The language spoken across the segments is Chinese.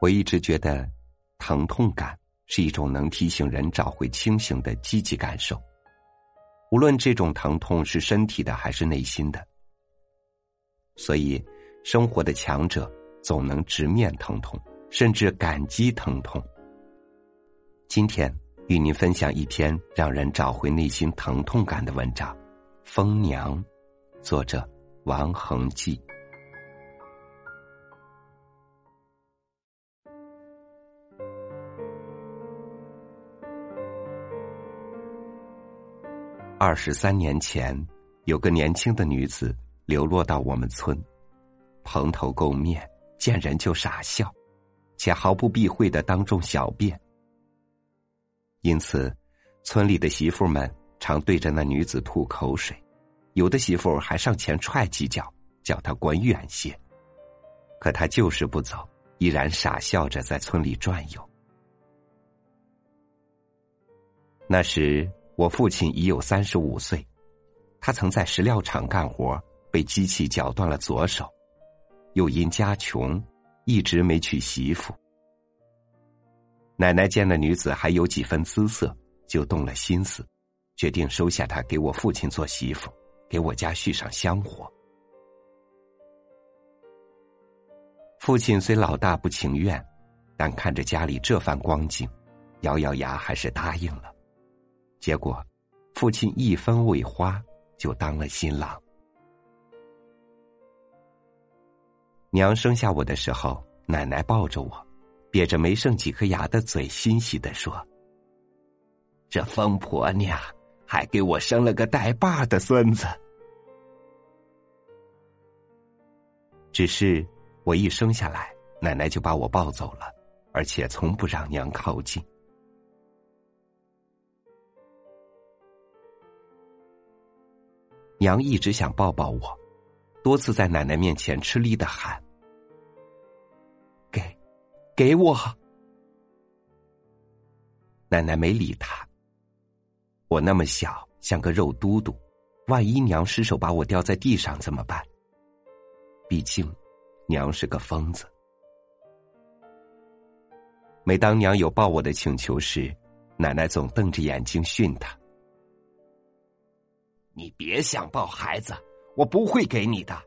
我一直觉得，疼痛感是一种能提醒人找回清醒的积极感受。无论这种疼痛是身体的还是内心的，所以生活的强者总能直面疼痛，甚至感激疼痛。今天与您分享一篇让人找回内心疼痛感的文章，《疯娘》，作者王恒记。二十三年前，有个年轻的女子流落到我们村，蓬头垢面，见人就傻笑，且毫不避讳的当众小便。因此，村里的媳妇们常对着那女子吐口水，有的媳妇还上前踹几脚，叫她滚远些。可她就是不走，依然傻笑着在村里转悠。那时。我父亲已有三十五岁，他曾在石料厂干活，被机器绞断了左手，又因家穷，一直没娶媳妇。奶奶见那女子还有几分姿色，就动了心思，决定收下她给我父亲做媳妇，给我家续上香火。父亲虽老大不情愿，但看着家里这番光景，咬咬牙还是答应了。结果，父亲一分未花就当了新郎。娘生下我的时候，奶奶抱着我，瘪着没剩几颗牙的嘴，欣喜的说：“这疯婆娘还给我生了个带把的孙子。”只是我一生下来，奶奶就把我抱走了，而且从不让娘靠近。娘一直想抱抱我，多次在奶奶面前吃力的喊：“给，给我。”奶奶没理他。我那么小，像个肉嘟嘟，万一娘失手把我掉在地上怎么办？毕竟，娘是个疯子。每当娘有抱我的请求时，奶奶总瞪着眼睛训他。你别想抱孩子，我不会给你的。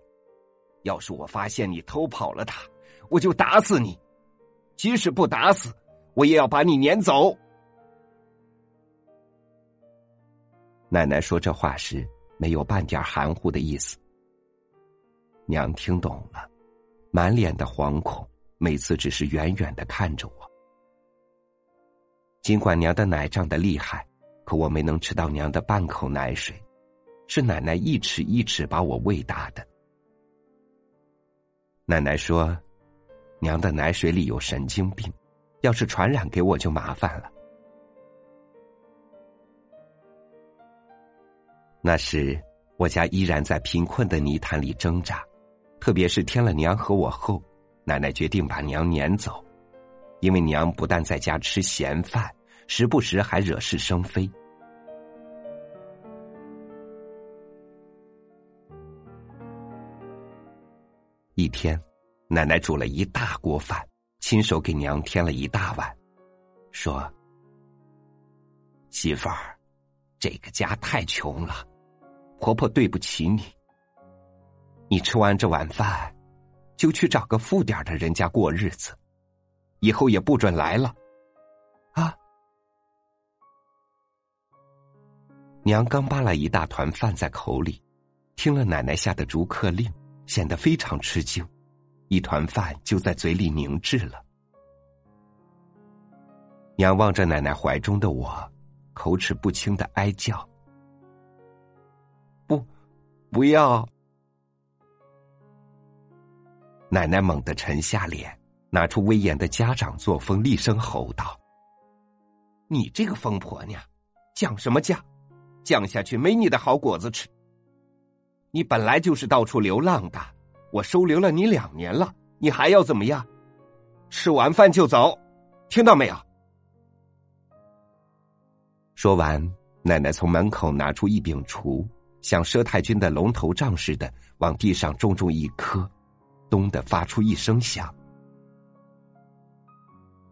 要是我发现你偷跑了他，我就打死你。即使不打死，我也要把你撵走。奶奶说这话时没有半点含糊的意思。娘听懂了，满脸的惶恐，每次只是远远的看着我。尽管娘的奶胀得厉害，可我没能吃到娘的半口奶水。是奶奶一尺一尺把我喂大的。奶奶说：“娘的奶水里有神经病，要是传染给我就麻烦了。”那时我家依然在贫困的泥潭里挣扎，特别是添了娘和我后，奶奶决定把娘撵走，因为娘不但在家吃闲饭，时不时还惹是生非。一天，奶奶煮了一大锅饭，亲手给娘添了一大碗，说：“媳妇儿，这个家太穷了，婆婆对不起你。你吃完这碗饭，就去找个富点的人家过日子，以后也不准来了。”啊！娘刚扒了一大团饭在口里，听了奶奶下的逐客令。显得非常吃惊，一团饭就在嘴里凝滞了。娘望着奶奶怀中的我，口齿不清的哀叫：“不，不要！”奶奶猛地沉下脸，拿出威严的家长作风，厉声吼道：“你这个疯婆娘，犟什么犟？犟下去没你的好果子吃！”你本来就是到处流浪的，我收留了你两年了，你还要怎么样？吃完饭就走，听到没有？说完，奶奶从门口拿出一柄锄，像佘太君的龙头杖似的往地上重重一磕，咚的发出一声响。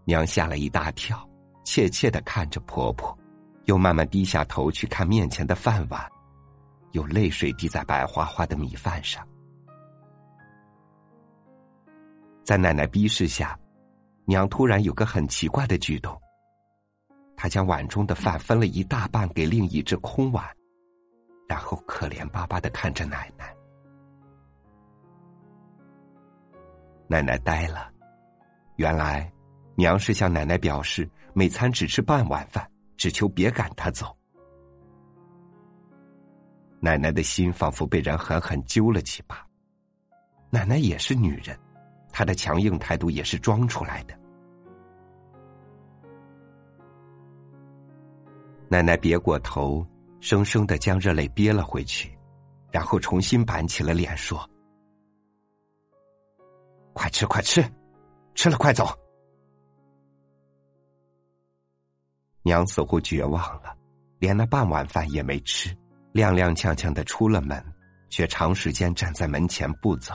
娘吓了一大跳，怯怯的看着婆婆，又慢慢低下头去看面前的饭碗，有泪水滴在白花花的米饭上。在奶奶逼视下，娘突然有个很奇怪的举动。她将碗中的饭分了一大半给另一只空碗，然后可怜巴巴的看着奶奶。奶奶呆了，原来娘是向奶奶表示每餐只吃半碗饭，只求别赶她走。奶奶的心仿佛被人狠狠揪了几把。奶奶也是女人，她的强硬态度也是装出来的。奶奶别过头，生生的将热泪憋了回去，然后重新板起了脸说：“快吃，快吃，吃了快走。”娘似乎绝望了，连那半碗饭也没吃，踉踉跄跄的出了门，却长时间站在门前不走。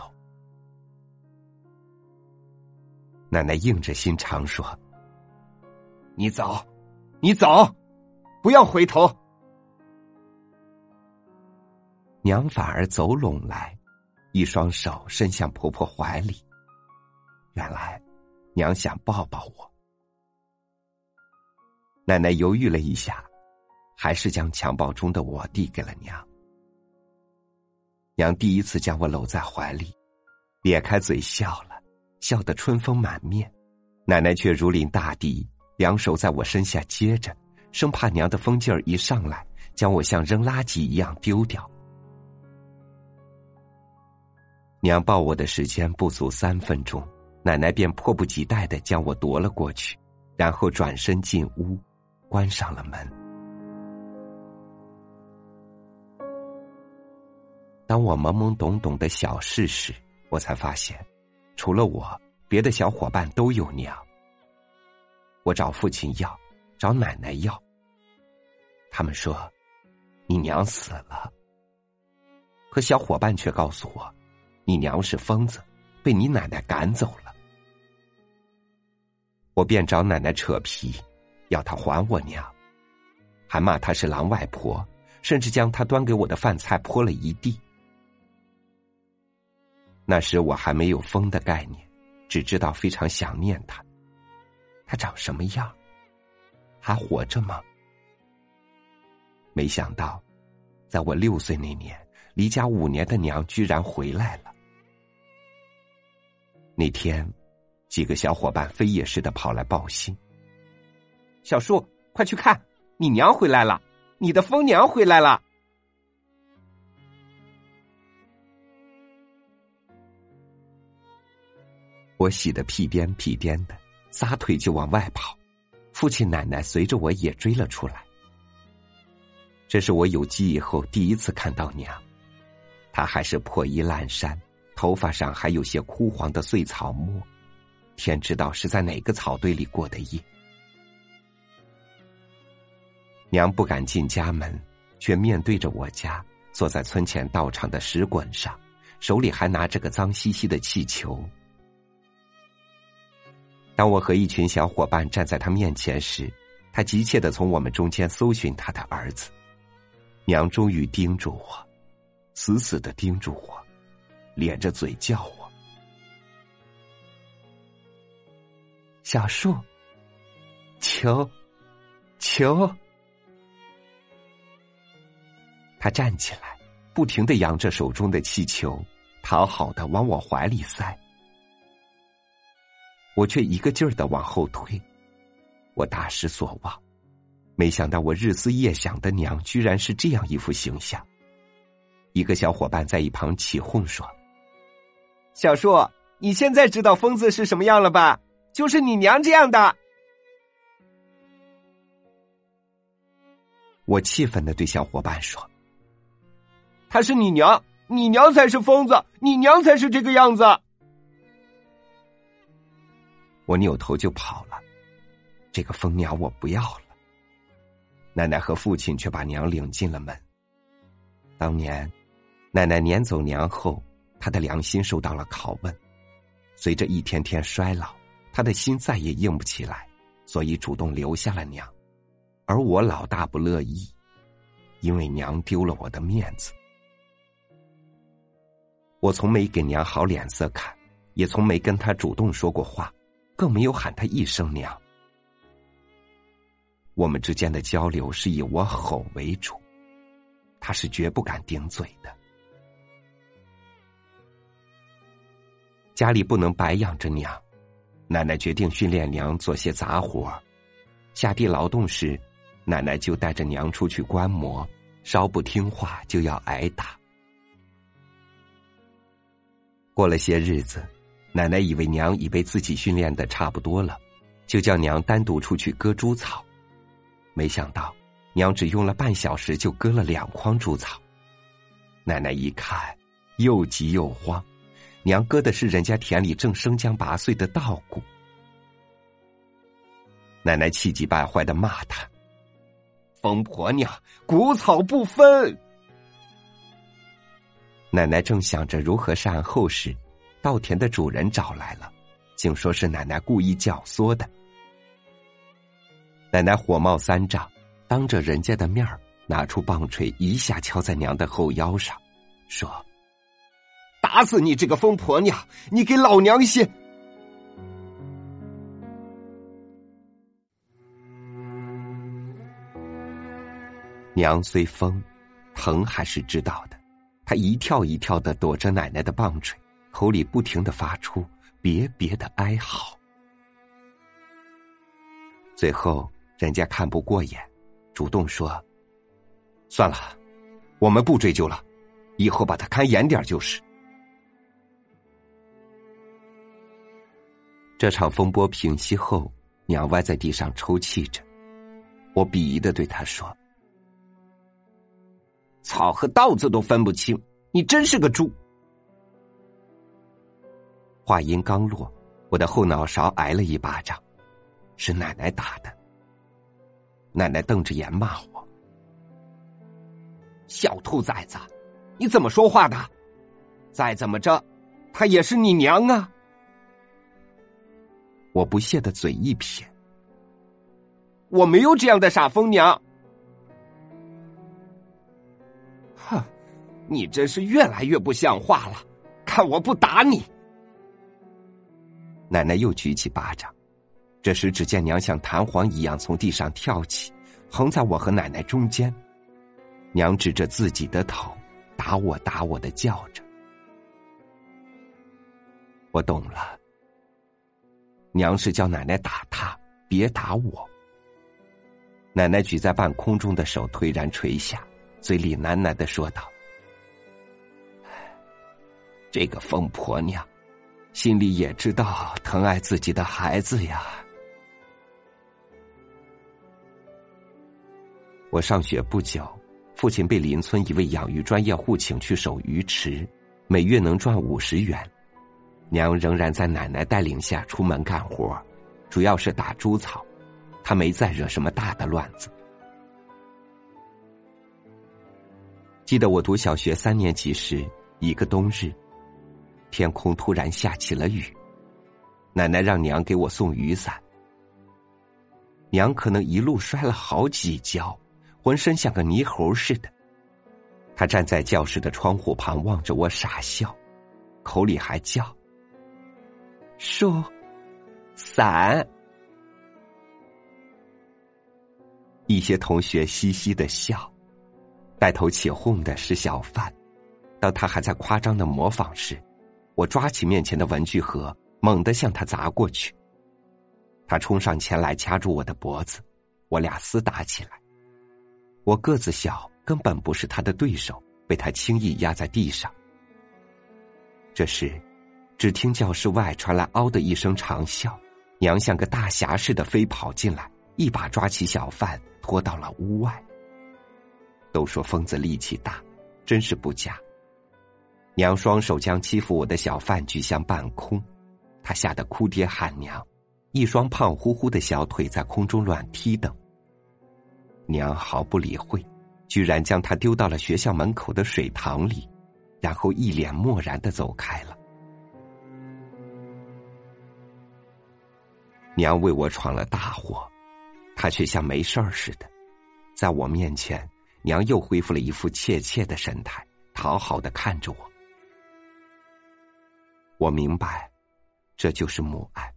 奶奶硬着心肠说：“你走，你走。”不要回头，娘反而走拢来，一双手伸向婆婆怀里。原来，娘想抱抱我。奶奶犹豫了一下，还是将襁褓中的我递给了娘。娘第一次将我搂在怀里，咧开嘴笑了，笑得春风满面。奶奶却如临大敌，两手在我身下接着。生怕娘的风劲儿一上来，将我像扔垃圾一样丢掉。娘抱我的时间不足三分钟，奶奶便迫不及待的将我夺了过去，然后转身进屋，关上了门。当我懵懵懂懂的小事时，我才发现，除了我，别的小伙伴都有娘。我找父亲要，找奶奶要。他们说：“你娘死了。”可小伙伴却告诉我：“你娘是疯子，被你奶奶赶走了。”我便找奶奶扯皮，要她还我娘，还骂她是狼外婆，甚至将她端给我的饭菜泼了一地。那时我还没有疯的概念，只知道非常想念她。她长什么样？还活着吗？没想到，在我六岁那年，离家五年的娘居然回来了。那天，几个小伙伴飞也似的跑来报信：“小树，快去看，你娘回来了，你的疯娘回来了。”我喜得屁颠屁颠的，撒腿就往外跑，父亲奶奶随着我也追了出来。这是我有记忆后第一次看到娘，她还是破衣烂衫，头发上还有些枯黄的碎草末，天知道是在哪个草堆里过的夜。娘不敢进家门，却面对着我家，坐在村前道场的石滚上，手里还拿着个脏兮兮的气球。当我和一群小伙伴站在他面前时，他急切的从我们中间搜寻他的儿子。娘终于盯住我，死死的盯住我，咧着嘴叫我：“小树，求，求！”他站起来，不停的扬着手中的气球，讨好的往我怀里塞。我却一个劲儿的往后退，我大失所望。没想到我日思夜想的娘，居然是这样一副形象。一个小伙伴在一旁起哄说：“小树，你现在知道疯子是什么样了吧？就是你娘这样的。”我气愤的对小伙伴说：“他是你娘，你娘才是疯子，你娘才是这个样子。”我扭头就跑了，这个疯娘我不要了。奶奶和父亲却把娘领进了门。当年，奶奶撵走娘后，她的良心受到了拷问。随着一天天衰老，他的心再也硬不起来，所以主动留下了娘，而我老大不乐意，因为娘丢了我的面子。我从没给娘好脸色看，也从没跟她主动说过话，更没有喊她一声娘。我们之间的交流是以我吼为主，她是绝不敢顶嘴的。家里不能白养着娘。奶奶决定训练娘做些杂活下地劳动时，奶奶就带着娘出去观摩，稍不听话就要挨打。过了些日子，奶奶以为娘已被自己训练的差不多了，就叫娘单独出去割猪草。没想到，娘只用了半小时就割了两筐猪草。奶奶一看，又急又慌。娘割的是人家田里正生姜拔穗的稻谷，奶奶气急败坏的骂他：“疯婆娘，谷草不分！”奶奶正想着如何善后时，稻田的主人找来了，竟说是奶奶故意教唆的。奶奶火冒三丈，当着人家的面儿拿出棒槌，一下敲在娘的后腰上，说。打死你这个疯婆娘！你给老娘些！娘虽疯，疼还是知道的。她一跳一跳的躲着奶奶的棒槌，口里不停的发出别别的哀嚎。最后，人家看不过眼，主动说：“算了，我们不追究了，以后把他看严点就是。”这场风波平息后，娘歪在地上抽泣着。我鄙夷的对他说：“草和稻子都分不清，你真是个猪。”话音刚落，我的后脑勺挨了一巴掌，是奶奶打的。奶奶瞪着眼骂我：“小兔崽子，你怎么说话的？再怎么着，她也是你娘啊！”我不屑的嘴一撇，我没有这样的傻疯娘。哼，你真是越来越不像话了！看我不打你！奶奶又举起巴掌，这时只见娘像弹簧一样从地上跳起，横在我和奶奶中间。娘指着自己的头，打我打我的叫着。我懂了。娘是叫奶奶打他，别打我。奶奶举在半空中的手颓然垂下，嘴里喃喃的说道：“这个疯婆娘，心里也知道疼爱自己的孩子呀。”我上学不久，父亲被邻村一位养鱼专业户请去守鱼池，每月能赚五十元。娘仍然在奶奶带领下出门干活，主要是打猪草，她没再惹什么大的乱子。记得我读小学三年级时，一个冬日，天空突然下起了雨，奶奶让娘给我送雨伞。娘可能一路摔了好几跤，浑身像个泥猴似的。她站在教室的窗户旁望着我傻笑，口里还叫。树，伞。一些同学嘻嘻的笑，带头起哄的是小范。当他还在夸张的模仿时，我抓起面前的文具盒，猛地向他砸过去。他冲上前来掐住我的脖子，我俩厮打起来。我个子小，根本不是他的对手，被他轻易压在地上。这时。只听教室外传来“嗷”的一声长啸，娘像个大侠似的飞跑进来，一把抓起小贩拖到了屋外。都说疯子力气大，真是不假。娘双手将欺负我的小贩举向半空，他吓得哭爹喊娘，一双胖乎乎的小腿在空中乱踢蹬。娘毫不理会，居然将他丢到了学校门口的水塘里，然后一脸漠然的走开了。娘为我闯了大祸，她却像没事儿似的，在我面前，娘又恢复了一副怯怯的神态，讨好的看着我。我明白，这就是母爱，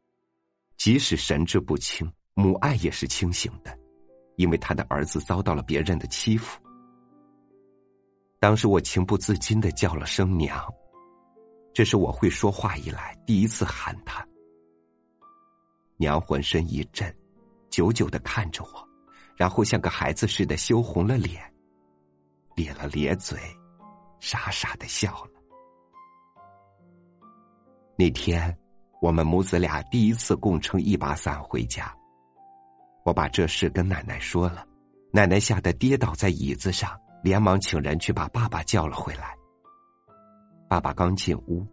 即使神志不清，母爱也是清醒的，因为他的儿子遭到了别人的欺负。当时我情不自禁的叫了声娘，这是我会说话以来第一次喊他。娘浑身一震，久久的看着我，然后像个孩子似的羞红了脸，咧了咧嘴，傻傻的笑了。那天，我们母子俩第一次共撑一把伞回家。我把这事跟奶奶说了，奶奶吓得跌倒在椅子上，连忙请人去把爸爸叫了回来。爸爸刚进屋，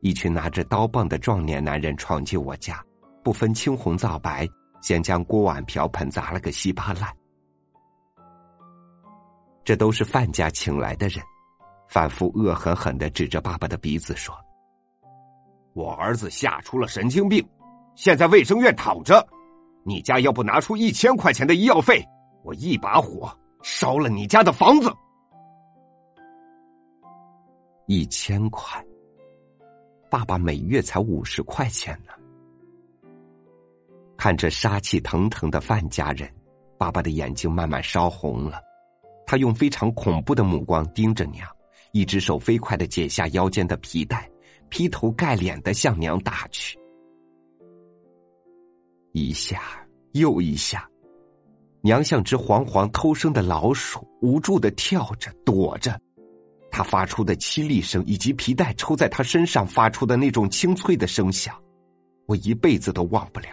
一群拿着刀棒的壮年男人闯进我家。不分青红皂白，先将锅碗瓢盆砸了个稀巴烂。这都是范家请来的人，反复恶狠狠的指着爸爸的鼻子说：“我儿子吓出了神经病，现在卫生院躺着。你家要不拿出一千块钱的医药费，我一把火烧了你家的房子。”一千块，爸爸每月才五十块钱呢。看着杀气腾腾的范家人，爸爸的眼睛慢慢烧红了。他用非常恐怖的目光盯着娘，一只手飞快的解下腰间的皮带，劈头盖脸的向娘打去。一下又一下，娘像只惶惶偷生的老鼠，无助的跳着躲着。他发出的凄厉声，以及皮带抽在他身上发出的那种清脆的声响，我一辈子都忘不了。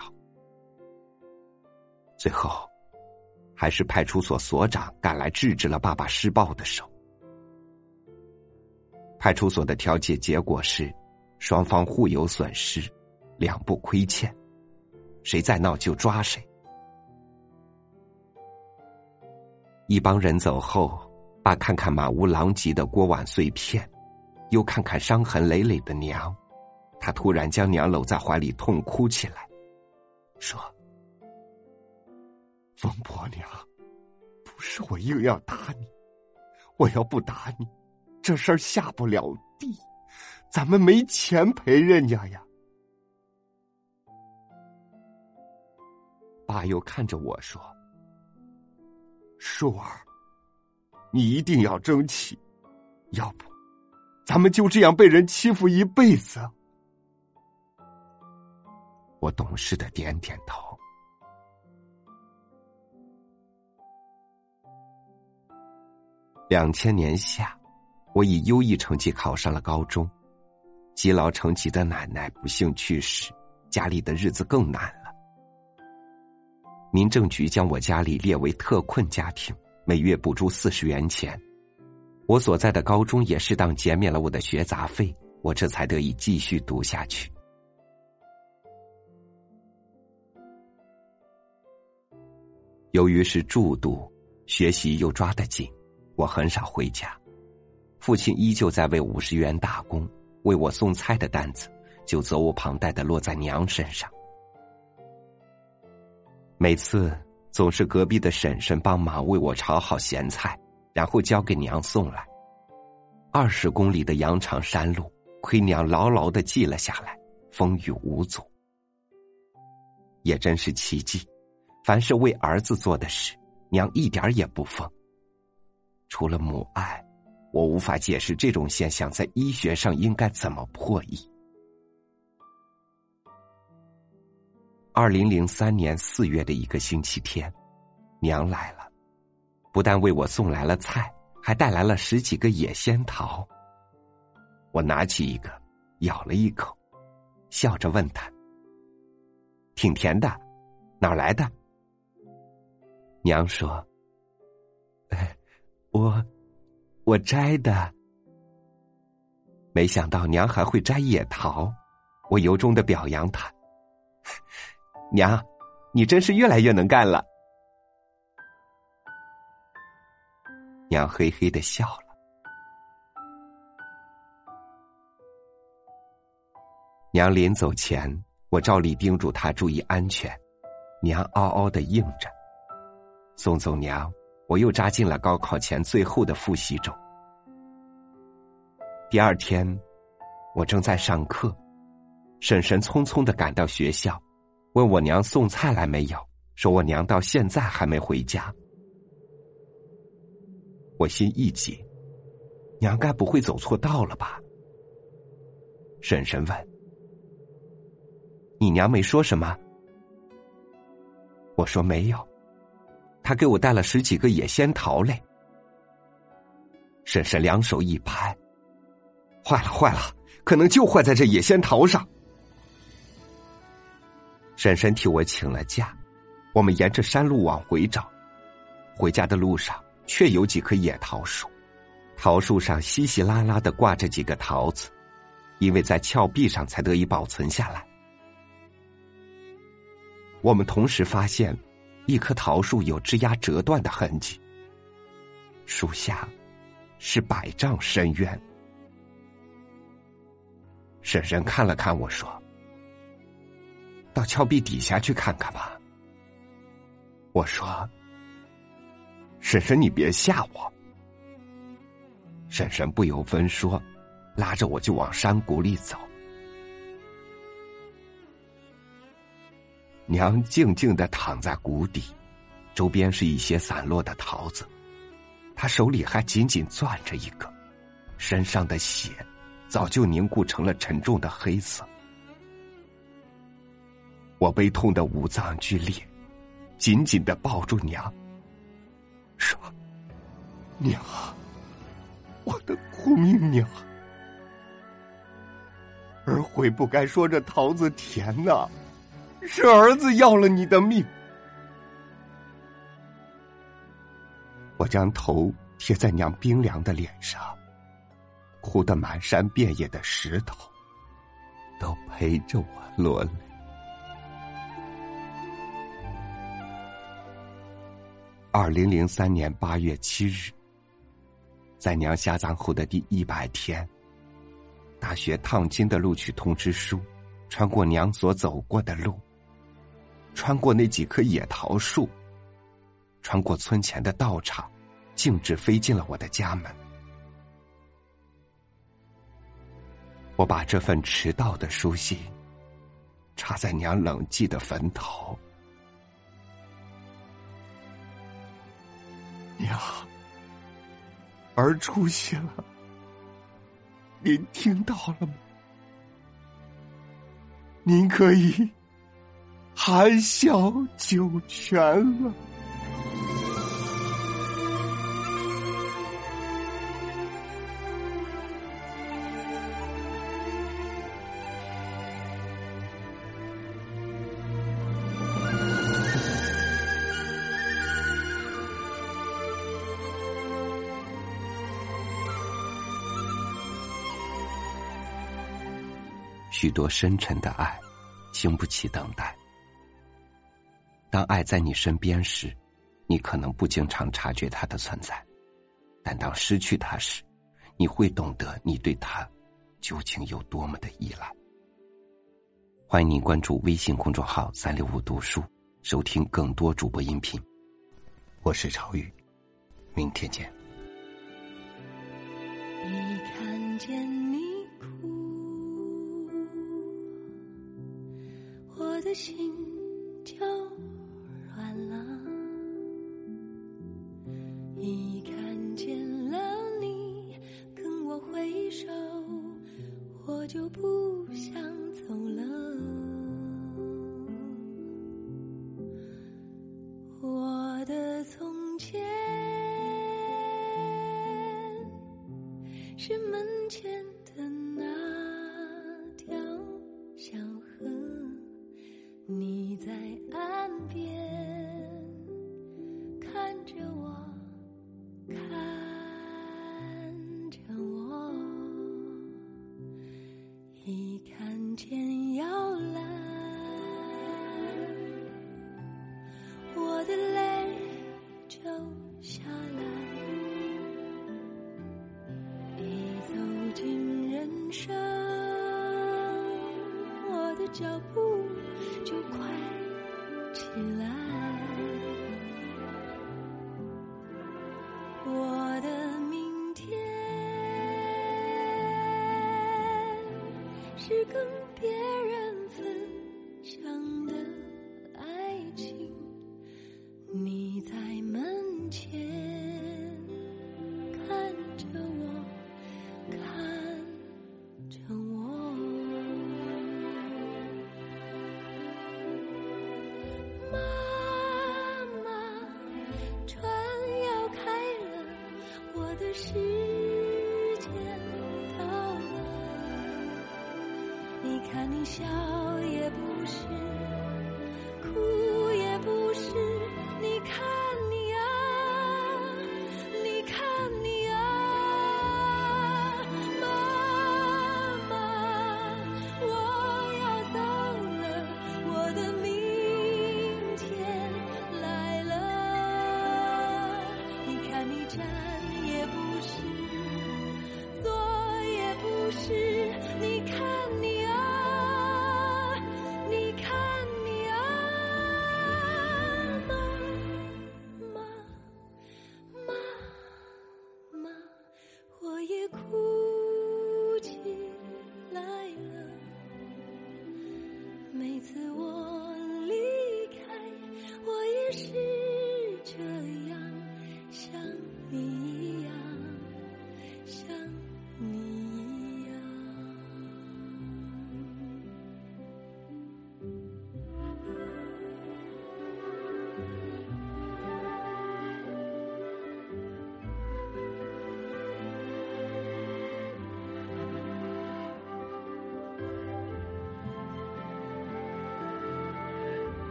最后，还是派出所所长赶来制止了爸爸施暴的手。派出所的调解结果是，双方互有损失，两不亏欠，谁再闹就抓谁。一帮人走后，爸看看满屋狼藉的锅碗碎片，又看看伤痕累累的娘，他突然将娘搂在怀里痛哭起来，说。疯婆娘，不是我硬要打你，我要不打你，这事儿下不了地，咱们没钱陪人家呀。爸又看着我说：“树儿，你一定要争气，要不，咱们就这样被人欺负一辈子。”我懂事的点点头。两千年夏，我以优异成绩考上了高中。积劳成疾的奶奶不幸去世，家里的日子更难了。民政局将我家里列为特困家庭，每月补助四十元钱。我所在的高中也适当减免了我的学杂费，我这才得以继续读下去。由于是住读，学习又抓得紧。我很少回家，父亲依旧在为五十元打工，为我送菜的担子就责无旁贷的落在娘身上。每次总是隔壁的婶婶帮忙为我炒好咸菜，然后交给娘送来。二十公里的羊肠山路，亏娘牢牢的记了下来，风雨无阻。也真是奇迹，凡是为儿子做的事，娘一点也不疯。除了母爱，我无法解释这种现象在医学上应该怎么破译。二零零三年四月的一个星期天，娘来了，不但为我送来了菜，还带来了十几个野仙桃。我拿起一个，咬了一口，笑着问他：“挺甜的，哪儿来的？”娘说。哎 我，我摘的。没想到娘还会摘野桃，我由衷的表扬她。娘，你真是越来越能干了。娘嘿嘿的笑了。娘临走前我照例叮嘱他注意安全，娘嗷嗷的应着。送走娘，我又扎进了高考前最后的复习中。第二天，我正在上课，婶婶匆匆的赶到学校，问我娘送菜来没有，说我娘到现在还没回家。我心一紧，娘该不会走错道了吧？婶婶问：“你娘没说什么？”我说：“没有。”他给我带了十几个野仙桃嘞。婶婶两手一拍：“坏了，坏了，可能就坏在这野仙桃上。”婶婶替我请了假，我们沿着山路往回找。回家的路上，却有几棵野桃树，桃树上稀稀拉拉的挂着几个桃子，因为在峭壁上才得以保存下来。我们同时发现。一棵桃树有枝丫折断的痕迹，树下是百丈深渊。婶婶看了看我说：“到峭壁底下去看看吧。”我说：“婶婶，你别吓我。”婶婶不由分说，拉着我就往山谷里走。娘静静的躺在谷底，周边是一些散落的桃子，她手里还紧紧攥着一个，身上的血早就凝固成了沉重的黑色。我悲痛的五脏俱裂，紧紧的抱住娘，说：“娘，我的苦命娘，儿悔不该说这桃子甜呐。”是儿子要了你的命，我将头贴在娘冰凉的脸上，哭得满山遍野的石头都陪着我落泪。二零零三年八月七日，在娘下葬后的第一百天，大学烫金的录取通知书，穿过娘所走过的路。穿过那几棵野桃树，穿过村前的道场，径直飞进了我的家门。我把这份迟到的书信插在娘冷寂的坟头。娘，儿出息了，您听到了吗？您可以。含笑九泉了。许多深沉的爱，经不起等待。当爱在你身边时，你可能不经常察觉它的存在；但当失去它时，你会懂得你对它究竟有多么的依赖。欢迎您关注微信公众号“三六五读书”，收听更多主播音频。我是朝雨，明天见。一看见你哭，我的心就。就不想走了。我的从前是门前着我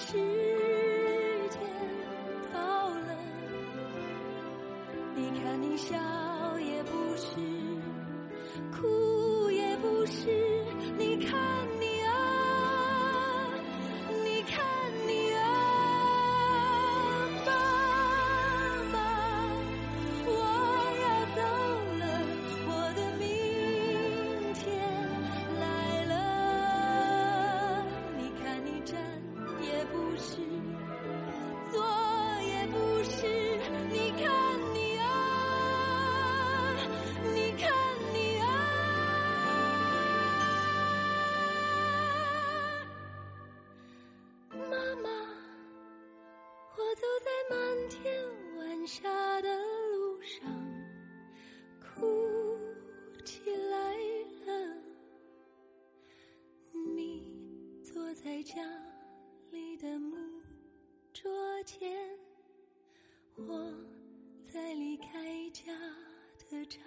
时间到了你看你笑在家里的木桌前，我在离开家的长。